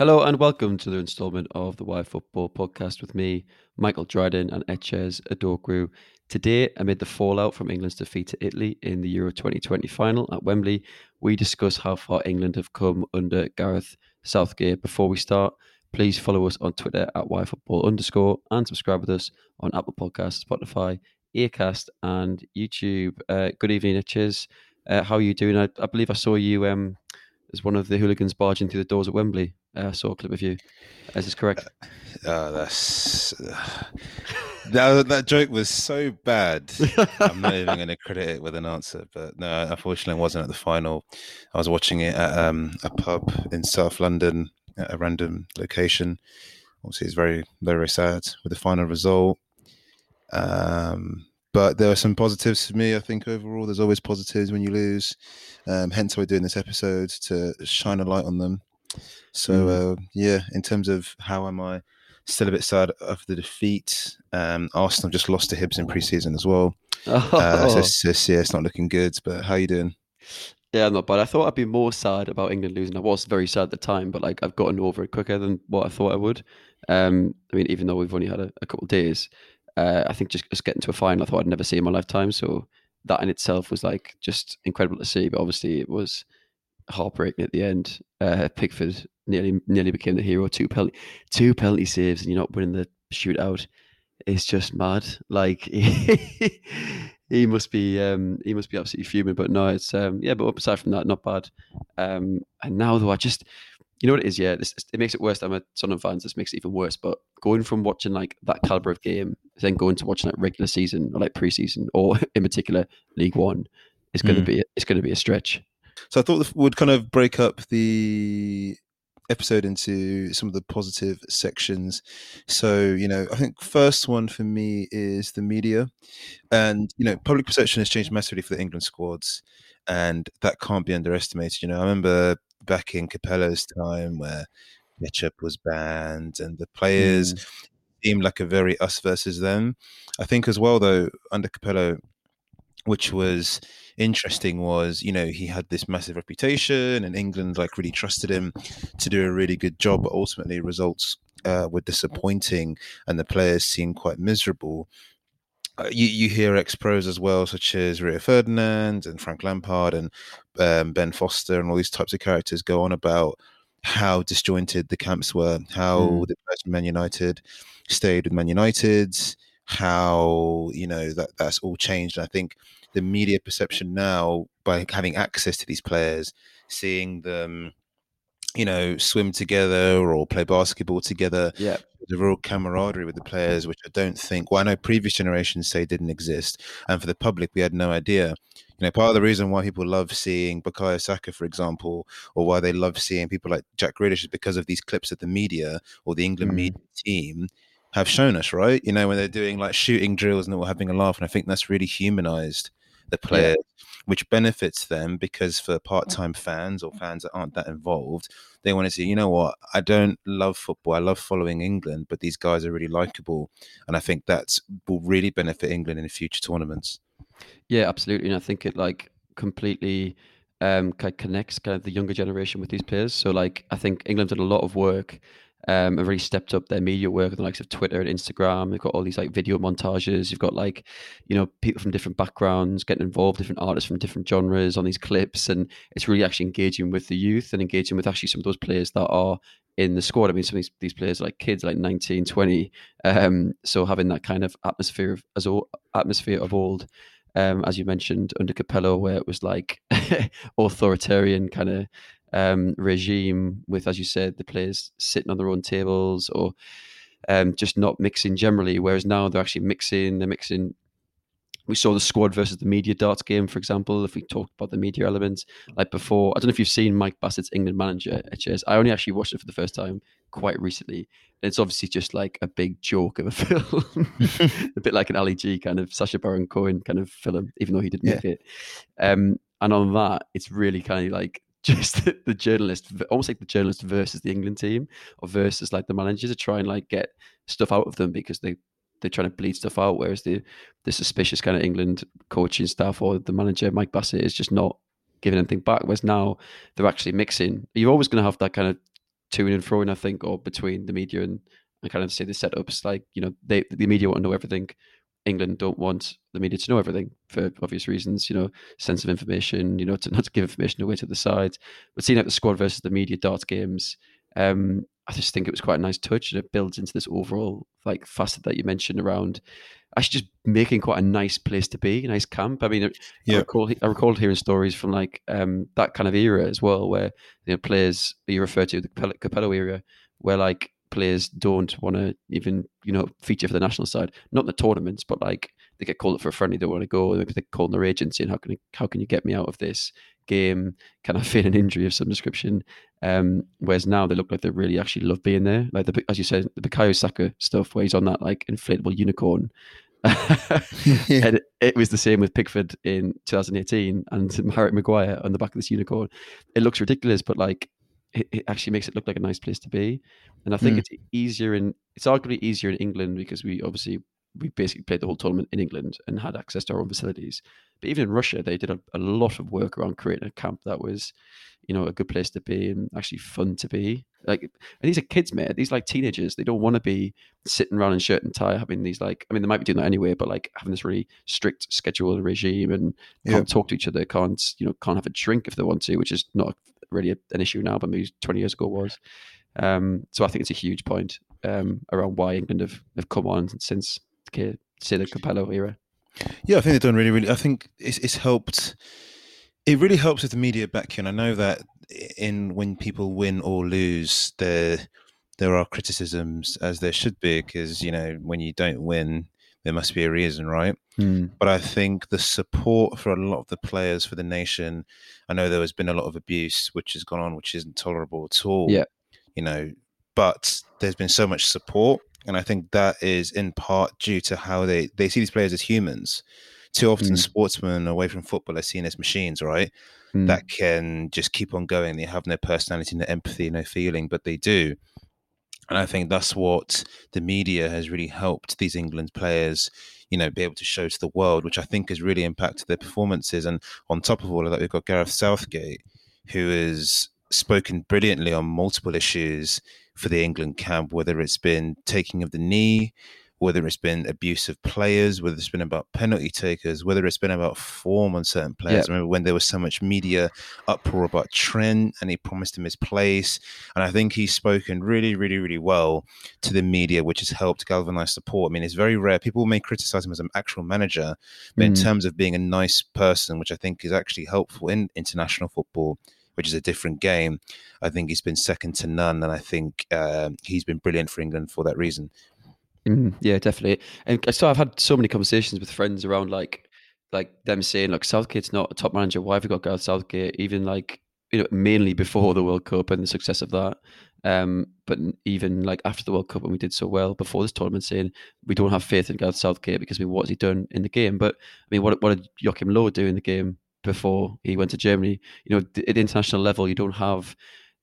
Hello and welcome to the installment of the Why Football podcast with me, Michael Dryden and Etches Adokru. Today, amid the fallout from England's defeat to Italy in the Euro 2020 final at Wembley, we discuss how far England have come under Gareth Southgate. Before we start, please follow us on Twitter at YFootball underscore and subscribe with us on Apple Podcasts, Spotify, Acast, and YouTube. Uh, good evening, Etches. Uh, how are you doing? I, I, believe I saw you um, as one of the hooligans barging through the doors at Wembley. Uh, saw a clip of you. Is this correct? Uh, that's uh, that, that joke was so bad. I'm not even going to credit it with an answer, but no, unfortunately, I wasn't at the final. I was watching it at um, a pub in South London at a random location. Obviously, it's very, very sad with the final result. Um, but there are some positives for me. I think overall, there's always positives when you lose. Um, hence, we're doing this episode to shine a light on them. So mm. uh, yeah, in terms of how am I still a bit sad of the defeat. Um, Arsenal just lost to Hibs in pre-season as well. Oh. Uh, so, so, yeah, it's not looking good. But how you doing? Yeah, I'm not bad. I thought I'd be more sad about England losing. I was very sad at the time, but like I've gotten over it quicker than what I thought I would. Um, I mean, even though we've only had a, a couple of days, uh, I think just, just getting to a final, I thought I'd never see in my lifetime. So that in itself was like just incredible to see. But obviously, it was heartbreaking at the end. Uh, Pickford nearly nearly became the hero. Two penalty two penalty saves, and you're not winning the shootout. It's just mad. Like he, he must be um, he must be absolutely fuming. But no, it's um, yeah. But aside from that, not bad. Um, and now though, I just you know what it is. Yeah, this, it makes it worse. I'm a Sunderland fans. This makes it even worse. But going from watching like that caliber of game, then going to watching like regular season or like preseason or in particular League One, is going to mm. be it's going to be a stretch. So I thought would kind of break up the episode into some of the positive sections. So, you know, I think first one for me is the media. And, you know, public perception has changed massively for the England squads. And that can't be underestimated. You know, I remember back in Capello's time where ketchup was banned and the players mm. seemed like a very us versus them. I think as well though, under Capello, which was interesting was you know he had this massive reputation and england like really trusted him to do a really good job but ultimately results uh, were disappointing and the players seemed quite miserable uh, you, you hear ex pros as well, such as Rio Ferdinand and Frank Lampard and um, Ben Foster and all these types of characters go on about how disjointed the camps were, how mm. the players Man United stayed with Man United, how you know that that's all changed. And I think the media perception now by having access to these players, seeing them, you know, swim together or play basketball together. Yeah. The real camaraderie with the players, which I don't think, well, I know previous generations say didn't exist. And for the public, we had no idea. You know, part of the reason why people love seeing Bukayo Saka, for example, or why they love seeing people like Jack Grealish is because of these clips of the media or the England mm. media team have shown us, right? You know, when they're doing like shooting drills and they're having a laugh. And I think that's really humanized the players, yeah. which benefits them because for part time fans or fans that aren't that involved, they want to see, you know what, I don't love football. I love following England, but these guys are really likable. And I think that will really benefit England in future tournaments. Yeah, absolutely. And I think it like completely um, kind of connects kind of the younger generation with these players. So like I think England did a lot of work um, and really stepped up their media work the likes of Twitter and Instagram. They've got all these like video montages. You've got like, you know, people from different backgrounds getting involved, different artists from different genres on these clips. And it's really actually engaging with the youth and engaging with actually some of those players that are in the squad. I mean, some of these, these players are like kids, like 19, 20. Um, so having that kind of atmosphere of, as old, atmosphere of old, um, as you mentioned under Capello, where it was like authoritarian kind of um, regime with, as you said, the players sitting on their own tables or um, just not mixing generally. Whereas now they're actually mixing, they're mixing. We saw the squad versus the media darts game, for example. If we talked about the media elements, like before, I don't know if you've seen Mike Bassett's England manager at Chess. I only actually watched it for the first time quite recently. And it's obviously just like a big joke of a film, a bit like an Ali G kind of Sacha Baron Cohen kind of film, even though he didn't yeah. make it. Um, and on that, it's really kind of like just the, the, journalist, almost like the journalist versus the England team, or versus like the manager to try and like get stuff out of them because they they're trying to bleed stuff out. Whereas the the suspicious kind of England coaching staff or the manager Mike Bassett is just not giving anything back. Whereas now they're actually mixing. You're always going to have that kind of to and fro, and I think, or between the media and I kind of say the setups. Like you know, they the media want to know everything. England don't want the media to know everything for obvious reasons. You know, sense of information. You know, to not to give information away to the side. But seeing out the squad versus the media darts games, um, I just think it was quite a nice touch, and it builds into this overall like facet that you mentioned around actually just making quite a nice place to be, a nice camp. I mean, yeah. I recall I recalled hearing stories from like um, that kind of era as well, where you know players you refer to the Capello era, where like players don't want to even you know feature for the national side, not in the tournaments, but like they get called up for a friendly, they want to go, maybe they call their agency and how can how can you get me out of this game? Can I feign an injury of some description? Um, whereas now they look like they really actually love being there. Like the as you said, the Bukayo Saka stuff where he's on that like inflatable unicorn. yeah. And it was the same with Pickford in 2018 and Harry Maguire on the back of this unicorn. It looks ridiculous, but like it, it, actually makes it look like a nice place to be. And I think mm. it's easier in it's arguably easier in England because we obviously we basically played the whole tournament in England and had access to our own facilities. But even in Russia, they did a, a lot of work around creating a camp that was, you know, a good place to be and actually fun to be. Like, and these are kids, mate. These like teenagers. They don't want to be sitting around in shirt and tie, having these like. I mean, they might be doing that anyway, but like having this really strict schedule and regime and can't talk to each other, can't you know, can't have a drink if they want to, which is not really a, an issue now, but maybe twenty years ago was. Um, so I think it's a huge point um, around why England have, have come on since say the Capello era. Yeah, I think they've done really, really. I think it's, it's helped. It really helps with the media back here. And I know that in when people win or lose, there there are criticisms as there should be because you know when you don't win, there must be a reason, right? Mm. But I think the support for a lot of the players for the nation. I know there has been a lot of abuse which has gone on, which isn't tolerable at all. Yeah, you know, but there's been so much support and I think that is in part due to how they, they see these players as humans. Too often, mm. sportsmen away from football are seen as machines, right? Mm. That can just keep on going. They have no personality, no empathy, no feeling, but they do. And I think that's what the media has really helped these England players, you know, be able to show to the world, which I think has really impacted their performances. And on top of all of that, we've got Gareth Southgate, who has spoken brilliantly on multiple issues for the England camp, whether it's been taking of the knee, whether it's been abuse of players, whether it's been about penalty takers, whether it's been about form on certain players. Yeah. I remember when there was so much media uproar about Trent and he promised him his place. And I think he's spoken really, really, really well to the media, which has helped galvanize support. I mean, it's very rare. People may criticize him as an actual manager, but mm. in terms of being a nice person, which I think is actually helpful in international football, which is a different game. I think he's been second to none, and I think uh, he's been brilliant for England for that reason. Mm, yeah, definitely. And so I've had so many conversations with friends around like like them saying like Southgate's not a top manager. Why have we got Gareth Southgate? Even like you know mainly before the World Cup and the success of that. Um, but even like after the World Cup when we did so well before this tournament, saying we don't have faith in Gareth Southgate because I mean, what's he done in the game? But I mean, what what did Joachim Low do in the game before he went to Germany. You know, at international level, you don't have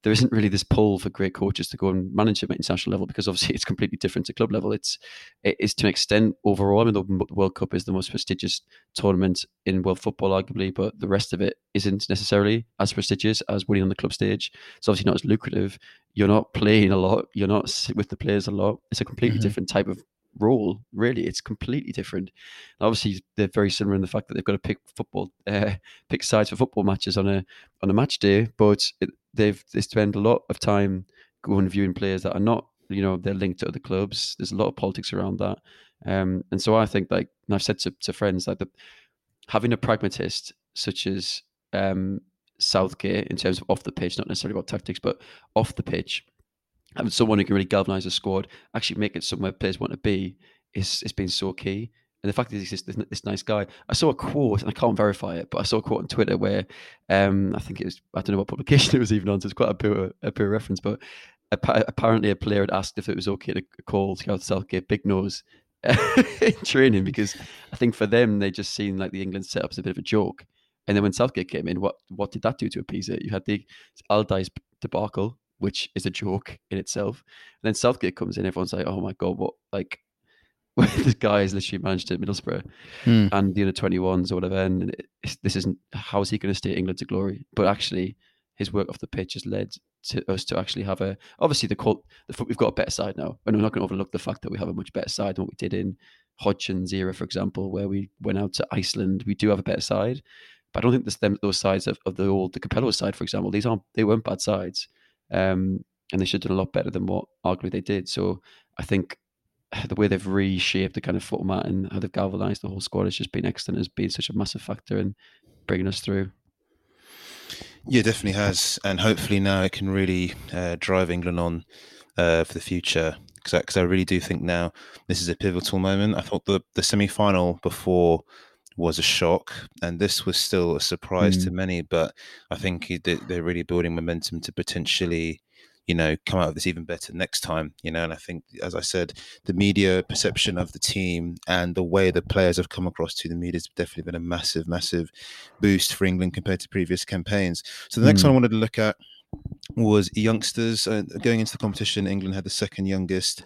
there isn't really this pull for great coaches to go and manage them at international level because obviously it's completely different to club level. It's it is to an extent overall. I mean, the World Cup is the most prestigious tournament in world football, arguably, but the rest of it isn't necessarily as prestigious as winning on the club stage. It's obviously not as lucrative. You're not playing a lot. You're not with the players a lot. It's a completely mm-hmm. different type of role. Really, it's completely different. obviously, they're very similar in the fact that they've got to pick football, uh, pick sides for football matches on a on a match day. But it, they've they spend a lot of time going viewing players that are not, you know, they're linked to other clubs. There's a lot of politics around that, um, and so I think like I've said to, to friends like the having a pragmatist such as um, Southgate in terms of off the pitch, not necessarily about tactics, but off the pitch having someone who can really galvanise a squad, actually make it somewhere players want to be, is has been so key. And the fact that he's this, this, nice guy. I saw a quote, and I can't verify it, but I saw a quote on Twitter where um, I think it was, I don't know what publication it was even on, so it's quite a poor, a poor reference, but apparently a player had asked if it was okay to call Southgate Big Nose in training because I think for them, they just seen like the England setup as a bit of a joke. And then when Southgate came in, what what did that do to appease it? You had the Allardyce debacle, which is a joke in itself. And then Southgate comes in, everyone's like, "Oh my god, what like." this guy is literally managed at Middlesbrough mm. and the under 21s or whatever. And this isn't how is he going to steer England to glory? But actually, his work off the pitch has led to us to actually have a obviously the cult the we've got a better side now, and we're not going to overlook the fact that we have a much better side than what we did in Hodgson's era, for example, where we went out to Iceland. We do have a better side, but I don't think this, them, those sides of, of the old the Capello side, for example, these aren't they weren't bad sides, um, and they should have done a lot better than what arguably they did. So I think the way they've reshaped the kind of format and how they've galvanized the whole squad has just been excellent. Has been such a massive factor in bringing us through. Yeah, definitely has, and hopefully now it can really uh, drive England on uh, for the future. Because I, I, really do think now this is a pivotal moment. I thought the the semi final before was a shock, and this was still a surprise mm. to many. But I think they're really building momentum to potentially you know, come out of this even better next time, you know. And I think, as I said, the media perception of the team and the way the players have come across to the media has definitely been a massive, massive boost for England compared to previous campaigns. So the next mm. one I wanted to look at was youngsters uh, going into the competition. England had the second youngest.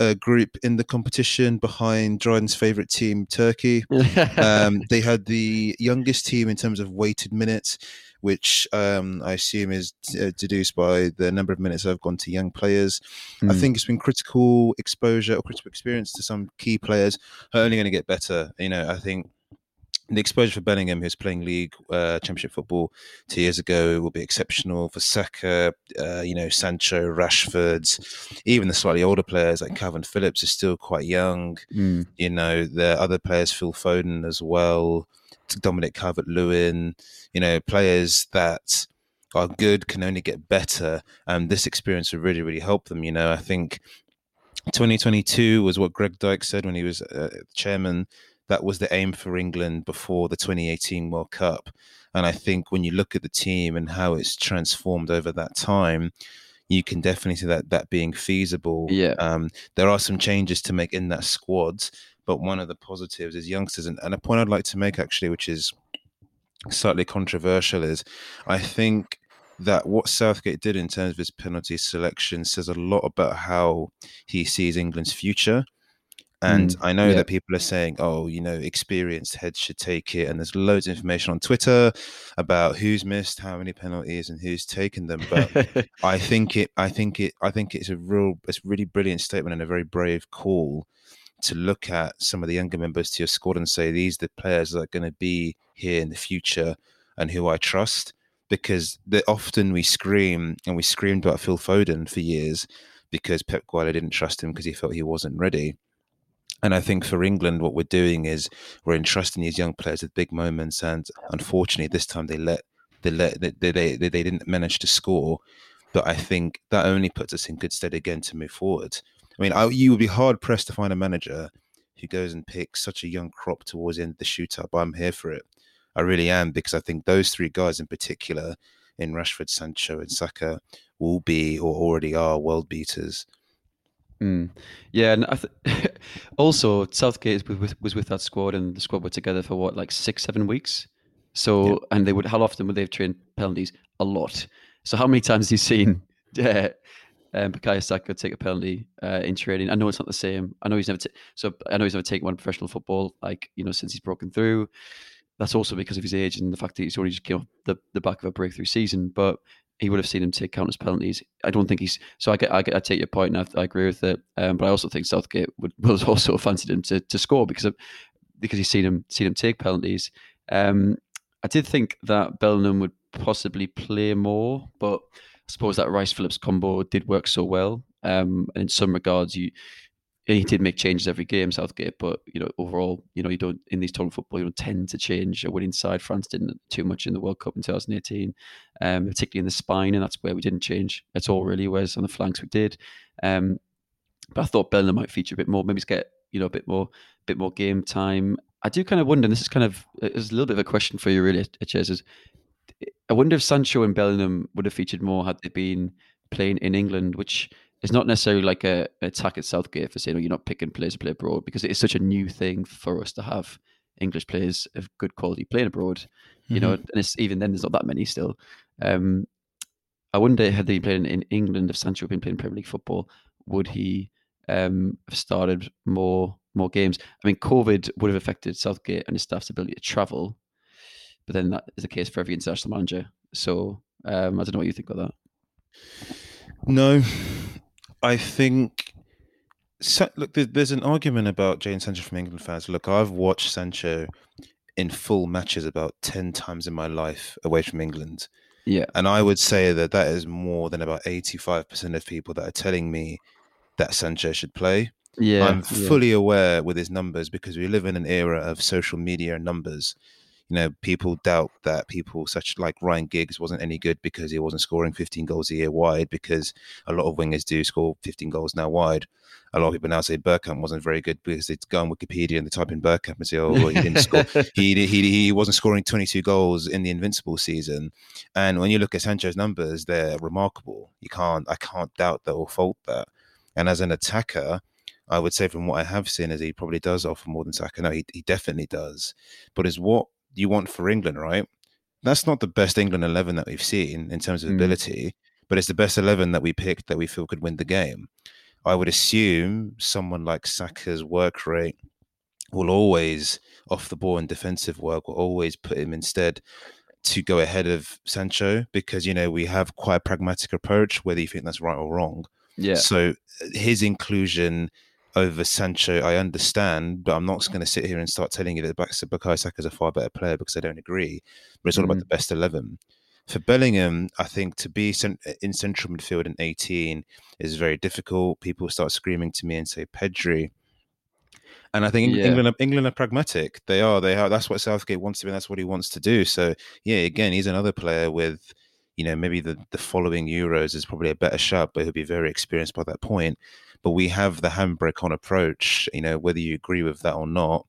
Uh, group in the competition behind Dryden's favourite team, Turkey. um, they had the youngest team in terms of weighted minutes which um, I assume is uh, deduced by the number of minutes I've gone to young players. Mm. I hmm. think it's been critical exposure or critical experience to some key players are only going to get better. You know, I think the exposure for Bellingham, who's playing league uh, championship football two years ago, will be exceptional for Saka. Uh, you know, Sancho, Rashford's, even the slightly older players like Kalvin Phillips is still quite young. Mm. You know, the other players, Phil Foden as well. Dominic Calvert Lewin, you know, players that are good can only get better. And this experience will really, really help them. You know, I think 2022 was what Greg Dyke said when he was uh, chairman. That was the aim for England before the 2018 World Cup. And I think when you look at the team and how it's transformed over that time, you can definitely see that that being feasible. Yeah. Um, there are some changes to make in that squad, but one of the positives is youngsters. And, and a point I'd like to make actually, which is slightly controversial, is I think that what Southgate did in terms of his penalty selection says a lot about how he sees England's future. And mm, I know yeah. that people are saying, oh, you know, experienced heads should take it. And there's loads of information on Twitter about who's missed how many penalties and who's taken them. But I think it, I think it, I think it's a real, it's really brilliant statement and a very brave call to look at some of the younger members to your squad and say these are the players that are going to be here in the future and who I trust. Because often we scream and we screamed about Phil Foden for years because Pep Guardiola didn't trust him because he felt he wasn't ready. And I think for England, what we're doing is we're entrusting these young players with big moments. And unfortunately, this time they let they let they they, they, they didn't manage to score. But I think that only puts us in good stead again to move forward. I mean, I, you would be hard pressed to find a manager who goes and picks such a young crop towards the end of the shootout, but I'm here for it. I really am because I think those three guys in particular, in Rashford, Sancho, and Saka, will be or already are world beaters. Mm. Yeah, and th- also Southgate was with, was with that squad, and the squad were together for what, like six, seven weeks. So, and they would how often would they have trained penalties? A lot. So, how many times have you seen uh, um, Bukayo Saka take a penalty uh, in training. I know it's not the same. I know he's never t- so I know he's never taken one professional football like you know since he's broken through. That's also because of his age and the fact that he's already just came off the, the back of a breakthrough season. But he would have seen him take countless penalties. I don't think he's so. I get, I, get, I take your point, and I, I agree with it. Um, but I also think Southgate would was also fancied him to, to score because of because he's seen him seen him take penalties. Um, I did think that Bellingham would possibly play more, but suppose that Rice Phillips combo did work so well. Um, and in some regards, you he did make changes every game, Southgate, but you know overall, you know you don't in these total football you don't tend to change a winning side. France didn't too much in the World Cup in 2018, um, particularly in the spine, and that's where we didn't change at all really. Whereas on the flanks we did. Um, but I thought Bellingham might feature a bit more, maybe get you know a bit more, bit more game time. I do kind of wonder, and this is kind of is a little bit of a question for you, really, Ches, is I wonder if Sancho and Bellingham would have featured more had they been playing in England, which is not necessarily like a, an attack at Southgate for saying, oh, you're not picking players to play abroad, because it is such a new thing for us to have English players of good quality playing abroad. You mm-hmm. know, and it's even then there's not that many still. Um, I wonder had they played in, in England, if Sancho had been playing Premier League football, would he um, have started more more games? I mean, COVID would have affected Southgate and his staff's ability to travel, but then that is the case for every international manager. So Um, I don't know what you think about that. No, I think. Look, there's an argument about Jadon Sancho from England fans. Look, I've watched Sancho in full matches about 10 times in my life away from England. Yeah. And I would say that that is more than about 85% of people that are telling me that Sancho should play. Yeah. I'm yeah. fully aware with his numbers because we live in an era of social media and numbers you know, people doubt that people such like Ryan Giggs wasn't any good because he wasn't scoring 15 goals a year wide because a lot of wingers do score 15 goals now wide. A lot of people now say Bergkamp wasn't very good because they go on Wikipedia and they type in Bergkamp and say, oh, well, he didn't score. He, he, he wasn't scoring 22 goals in the Invincible season. And when you look at Sancho's numbers, they're remarkable. You can't, I can't doubt that or fault that. And as an attacker, I would say from what I have seen is he probably does offer more than Saka. No, he, he definitely does. But is what you want for England, right? That's not the best England 11 that we've seen in terms of mm. ability, but it's the best 11 that we picked that we feel could win the game. I would assume someone like Saka's work rate will always, off the ball and defensive work, will always put him instead to go ahead of Sancho because, you know, we have quite a pragmatic approach, whether you think that's right or wrong. Yeah. So uh, his inclusion over Sancho, I understand, but I'm not going to sit here and start telling you that Bukayo Saka is a far better player because I don't agree. But it's all mm. about the best 11. For Bellingham, I think to be in central midfield in 18 is very difficult. People start screaming to me and say Pedri. And I think yeah. England, England are pragmatic. They are. They are. That's what Southgate wants to be. That's what he wants to do. So yeah, again, he's another player with, you know, maybe the the following Euros is probably a better shot, but he'll be very experienced by that point but we have the handbrake on approach. You know, whether you agree with that or not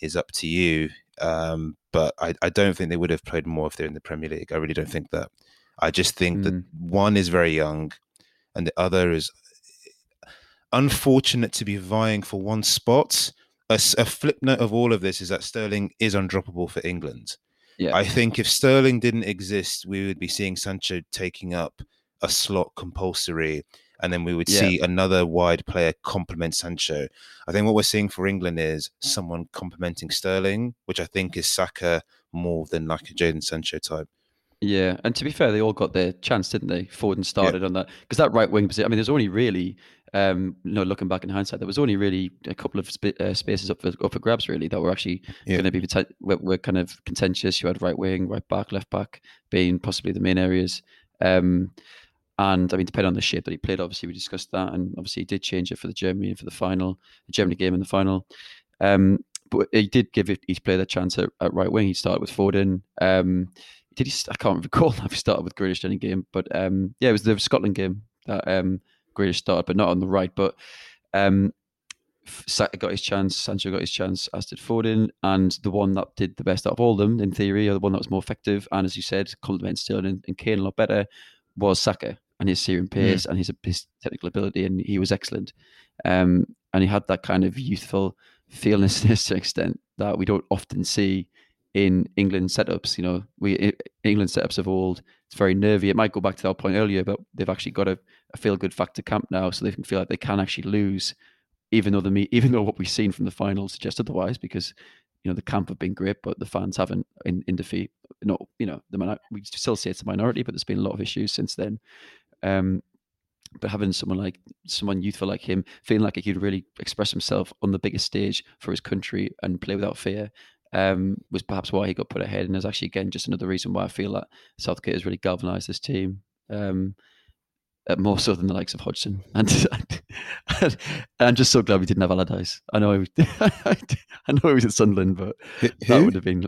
is up to you. Um, but I, I, don't think they would have played more if they're in the Premier League. I really don't think that. I just think mm. that one is very young, and the other is unfortunate to be vying for one spot. A, a flip note of all of this is that Sterling is undroppable for England. Yeah. I think if Sterling didn't exist, we would be seeing Sancho taking up a slot compulsory and then we would yeah. see another wide player complement Sancho. I think what we're seeing for England is someone complementing Sterling, which I think is Saka more than like a Jadon Sancho type. Yeah, and to be fair, they all got their chance, didn't they? Foden started yeah. on that because that right wing position. I mean, there's only really, um, you know, looking back in hindsight, there was only really a couple of sp- uh, spaces up for, up for grabs, really, that were actually yeah. going to be were, were, kind of contentious. You had right wing, right back, left back being possibly the main areas. Um, and I mean, depending on the shape that he played, obviously we discussed that, and obviously he did change it for the Germany and for the final, the Germany game in the final. Um, but he did give each player the chance at, at, right wing. He started with Foden. Um, did he? I can't recall if he started with Grealish any game, but um, yeah, it was the Scotland game that um, Grealish started, but not on the right. But um, Saka got his chance, Sancho got his chance, as did Foden, and the one that did the best out of all of them, in theory, or the one that was more effective, and as you said, complements Sterling and Kane a lot better, was Saka and his searing pace mm. and his, his technical ability, and he was excellent. Um, and he had that kind of youthful fearlessness to an extent that we don't often see in England setups. You know, we England setups of old. It's very nervy. It might go back to that point earlier, but they've actually got a, a feel good factor camp now, so they can feel like they can actually lose, even though the even though what we've seen from the final suggests otherwise. Because you know the camp have been great, but the fans haven't in, in defeat. Not you know the we still say it's a minority, but there's been a lot of issues since then. Um, but having someone like someone youthful like him, feeling like he could really express himself on the biggest stage for his country and play without fear, um, was perhaps why he got put ahead. And is actually again just another reason why I feel that Southgate has really galvanised this team. Um, uh, more so than the likes of Hodgson, and, and, I'm just so glad we didn't have Allardyce. I know, I know he was at Sunderland, but Who? that would have been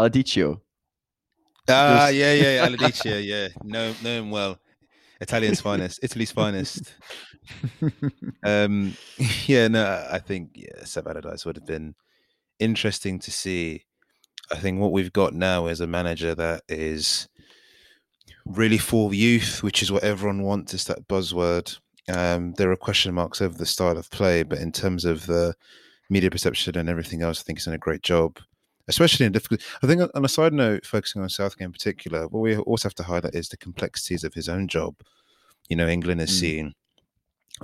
Adiccio. Ah, yeah, yeah, Aladicio, yeah, know know him well. Italian's finest, Italy's finest. um, yeah, no, I think yeah, Sam Allardyce would have been interesting to see. I think what we've got now is a manager that is really for youth, which is what everyone wants. Is that buzzword? Um, there are question marks over the style of play, but in terms of the media perception and everything else, I think he's done a great job especially in difficult. I think on a side note, focusing on Southgate in particular, what we also have to highlight is the complexities of his own job. You know, England has mm. seen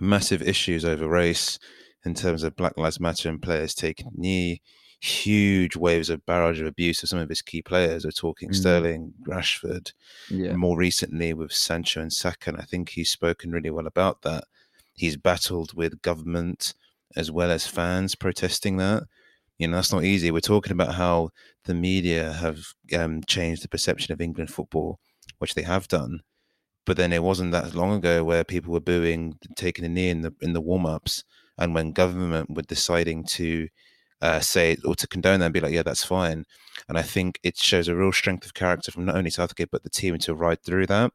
massive issues over race in terms of Black Lives Matter and players taking knee. huge waves of barrage of abuse of some of his key players. We're talking mm. Sterling, Rashford, yeah. more recently with Sancho and Saka. And I think he's spoken really well about that. He's battled with government as well as fans protesting that. You know, that's not easy. We're talking about how the media have um, changed the perception of England football, which they have done. But then it wasn't that long ago where people were booing, taking a knee in the in the warm ups, and when government were deciding to uh, say or to condone that and be like, yeah, that's fine. And I think it shows a real strength of character from not only Southgate but the team to ride through that.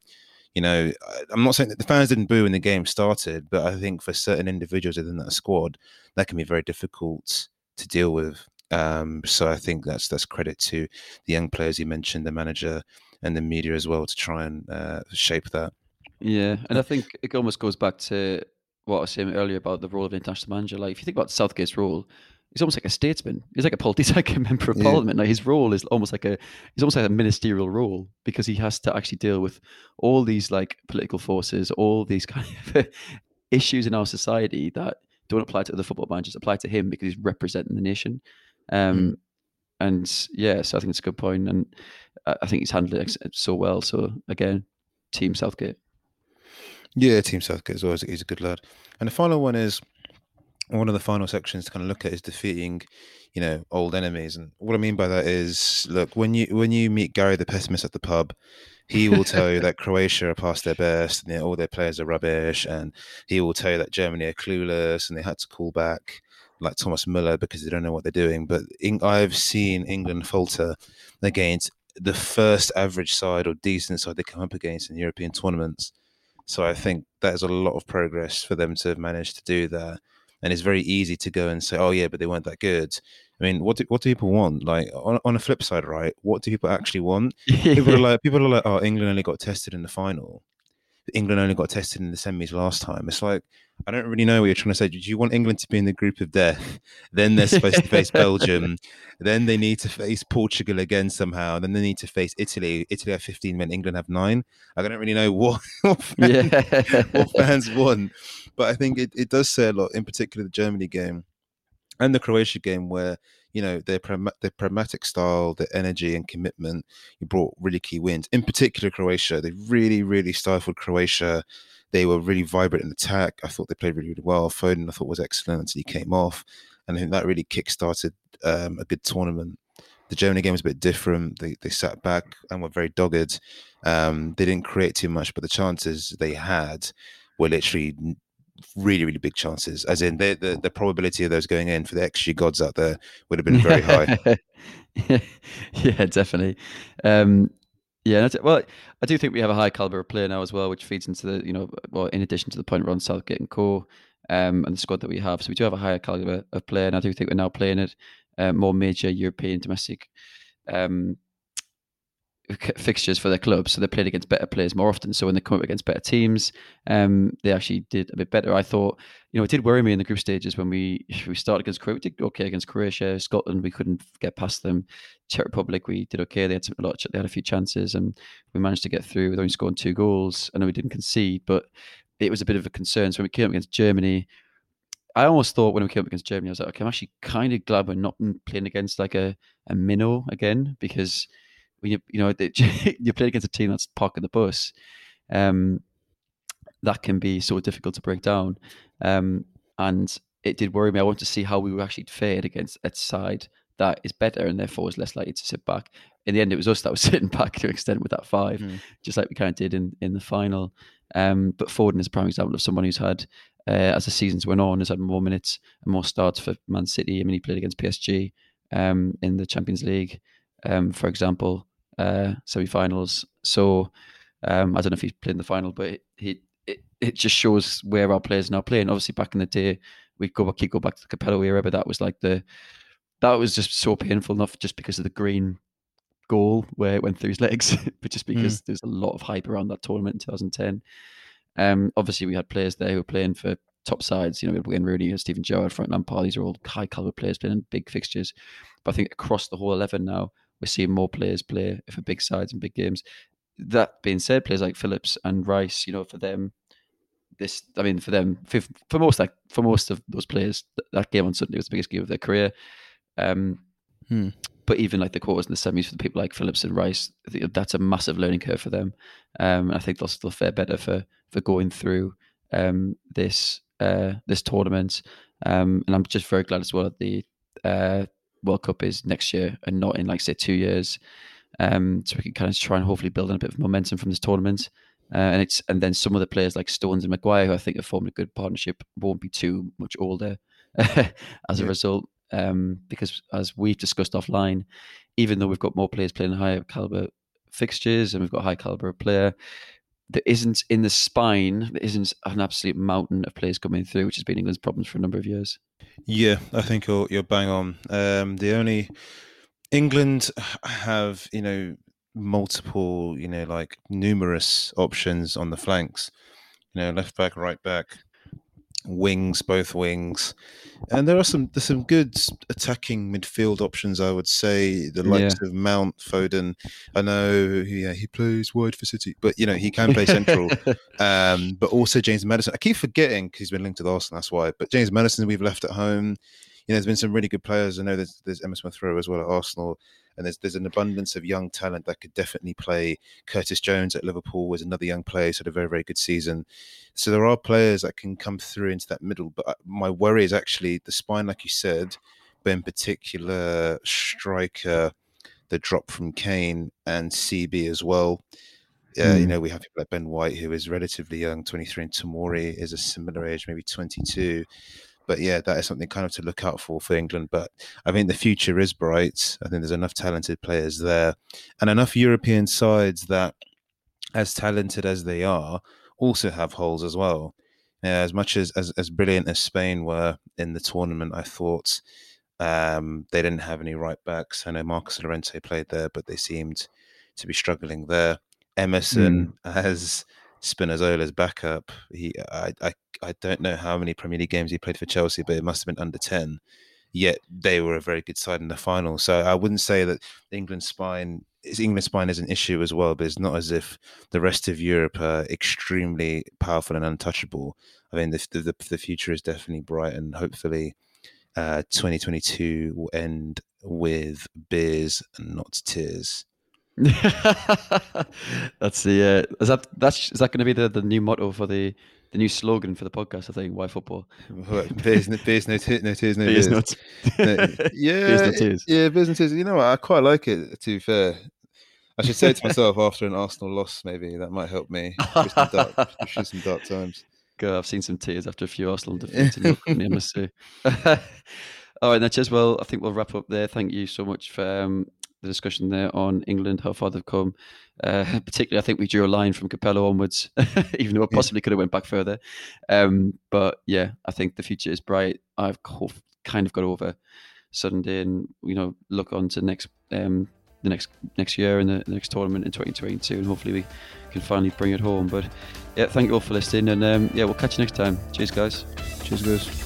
You know, I'm not saying that the fans didn't boo when the game started, but I think for certain individuals within that squad, that can be very difficult to deal with. Um, so I think that's that's credit to the young players you mentioned, the manager and the media as well to try and uh, shape that. Yeah, and I think it almost goes back to what I was saying earlier about the role of an international manager. Like if you think about Southgate's role, he's almost like a statesman. He's like a politician, like a member of yeah. parliament. Like his role is almost like a he's almost like a ministerial role because he has to actually deal with all these like political forces, all these kind of issues in our society that don't apply to other football managers, apply to him because he's representing the nation. Um, mm. And yeah, so I think it's a good point, and I think he's handled it so well. So again, Team Southgate. Yeah, Team Southgate as well. He's a good lad. And the final one is one of the final sections to kind of look at is defeating, you know, old enemies. And what I mean by that is, look, when you when you meet Gary the pessimist at the pub, he will tell you that Croatia are past their best and all their players are rubbish, and he will tell you that Germany are clueless and they had to call back like Thomas Muller because they don't know what they're doing. But in, I've seen England falter against the first average side or decent side they come up against in European tournaments. So I think that is a lot of progress for them to manage to do that and it's very easy to go and say, "Oh yeah, but they weren't that good." I mean, what do, what do people want? Like on on a flip side, right? What do people actually want? people are like people are like, "Oh, England only got tested in the final. England only got tested in the semis last time." It's like I don't really know what you're trying to say. Do you want England to be in the group of death? Then they're supposed to face Belgium. Then they need to face Portugal again somehow. Then they need to face Italy. Italy have 15 men. England have nine. I don't really know what, what, fans, yeah. what fans want. But I think it, it does say a lot, in particular the Germany game and the Croatia game, where you know their their pragmatic style, their energy and commitment, you brought really key wins. In particular, Croatia, they really, really stifled Croatia they were really vibrant in attack. I thought they played really, really well. Foden, I thought, was excellent until he came off. And I think that really kick-started um, a good tournament. The Germany game was a bit different. They, they sat back and were very dogged. Um, they didn't create too much, but the chances they had were literally really, really big chances. As in, the, the, the probability of those going in for the XG gods out there would have been very high. yeah, definitely. Um, yeah, well, I do think we have a high caliber of player now as well, which feeds into the you know, well, in addition to the point Ron Southgate and co, um, and the squad that we have, so we do have a higher caliber of player, and I do think we're now playing at uh, more major European domestic um, fixtures for their clubs, so they played against better players more often. So when they come up against better teams, um, they actually did a bit better. I thought, you know, it did worry me in the group stages when we we started against Croatia. We did okay against Croatia, Scotland. We couldn't get past them. Czech Republic, we did okay. They had some, a lot. They had a few chances, and we managed to get through with only scoring two goals. I know we didn't concede, but it was a bit of a concern. So when we came up against Germany, I almost thought when we came up against Germany, I was like, okay, I'm actually kind of glad we're not playing against like a a minnow again because when you you know you play against a team that's parking the bus, um, that can be so difficult to break down. Um, and it did worry me. I wanted to see how we were actually fared against a side that is better and therefore is less likely to sit back. In the end, it was us that was sitting back to an extent with that five, mm. just like we kind of did in, in the final. Um, but Foden is a prime example of someone who's had, uh, as the seasons went on, has had more minutes and more starts for Man City. I mean, he played against PSG um, in the Champions League, um, for example uh, semi-finals. So um, I don't know if he played in the final, but he it, it just shows where our players are now playing. Obviously, back in the day, we go back, go back to the Capello era, but that was like the that was just so painful, enough just because of the green goal where it went through his legs, but just because mm. there's a lot of hype around that tournament in 2010. Um, obviously, we had players there who were playing for top sides. You know, Wayne Rooney and Steven Gerrard, Frank Lampard. These are all high caliber players playing in big fixtures. But I think across the whole eleven now, we're seeing more players play for big sides and big games. That being said, players like Phillips and Rice, you know, for them, this, I mean, for them, for, for most like for most of those players, that, that game on Sunday was the biggest game of their career. Um, Hmm. But even like the quarters and the semis for the people like Phillips and Rice, that's a massive learning curve for them. Um, I think they'll still fare better for for going through um, this uh, this tournament. Um, and I'm just very glad as well that the uh, World Cup is next year and not in like say two years. Um, so we can kind of try and hopefully build in a bit of momentum from this tournament. Uh, and it's and then some of the players like Stones and Maguire, who I think have formed a good partnership, won't be too much older as yeah. a result. Um, because as we've discussed offline, even though we've got more players playing higher caliber fixtures and we've got high caliber player, there isn't in the spine, there isn't an absolute mountain of players coming through, which has been England's problems for a number of years. Yeah, I think you're, you're bang on. Um, the only England have, you know, multiple, you know, like numerous options on the flanks. You know, left back, right back, wings, both wings, and there are some there's some good attacking midfield options. I would say the likes yeah. of Mount, Foden. I know, yeah, he plays wide for City, but you know he can play central. um, but also James Maddison. I keep forgetting because he's been linked to Arsenal. That's why. But James Maddison, we've left at home. You know, there's been some really good players. I know there's there's Emile Smith Rowe as well at Arsenal and there's there's an abundance of young talent that could definitely play. Curtis Jones at Liverpool was another young player, so had a very very good season. So there are players that can come through into that middle. But uh, my worry is actually the spine, like you said, but in particular striker, the drop from Kane and CB as well. Yeah, you hmm. know, we have people like Ben White, who is relatively young, 23, and Tomori is a similar age, maybe 22 but yeah, that is something kind of to look out for for England. But I think the future is bright. I think there's enough talented players there, and enough European sides that, as talented as they are, also have holes as well. Yeah, as much as, as as brilliant as Spain were in the tournament, I thought um, they didn't have any right backs. I know Marcus Llorente played there, but they seemed to be struggling there. Emerson mm. has Spinazzola's backup. He, I, I, I don't know how many Premier League games he played for Chelsea, but it must have been under ten. Yet they were a very good side in the final. So I wouldn't say that England's spine, England's spine is an issue as well. But it's not as if the rest of Europe are extremely powerful and untouchable. I mean, the the, the future is definitely bright, and hopefully, uh, 2022 will end with beers and not tears. that's the uh, is that that's is that going to be the, the new motto for the the new slogan for the podcast? I think why football. Beers, beers, no, t- no tears, no beers. No no, yeah, beers, no tears. yeah, beers tears. You know what? I quite like it. To be fair, I should say to myself after an Arsenal loss, maybe that might help me through some dark, some dark times. Go, I've seen some tears after a few Arsenal defeats. I must say. All right, Natchez. Well, I think we'll wrap up there. Thank you so much for um, the discussion there on England, how far they've come. Uh, particularly, I think we drew a line from Capello onwards, even though it possibly could have went back further. Um, but yeah, I think the future is bright. I've kind of got over Sunday and you know look on to next um, the next next year and the, the, next tournament in 2022, and hopefully we can finally bring it home. But yeah, thank you all for listening, and um, yeah, we'll catch you next time. Cheers, guys. Cheers, guys.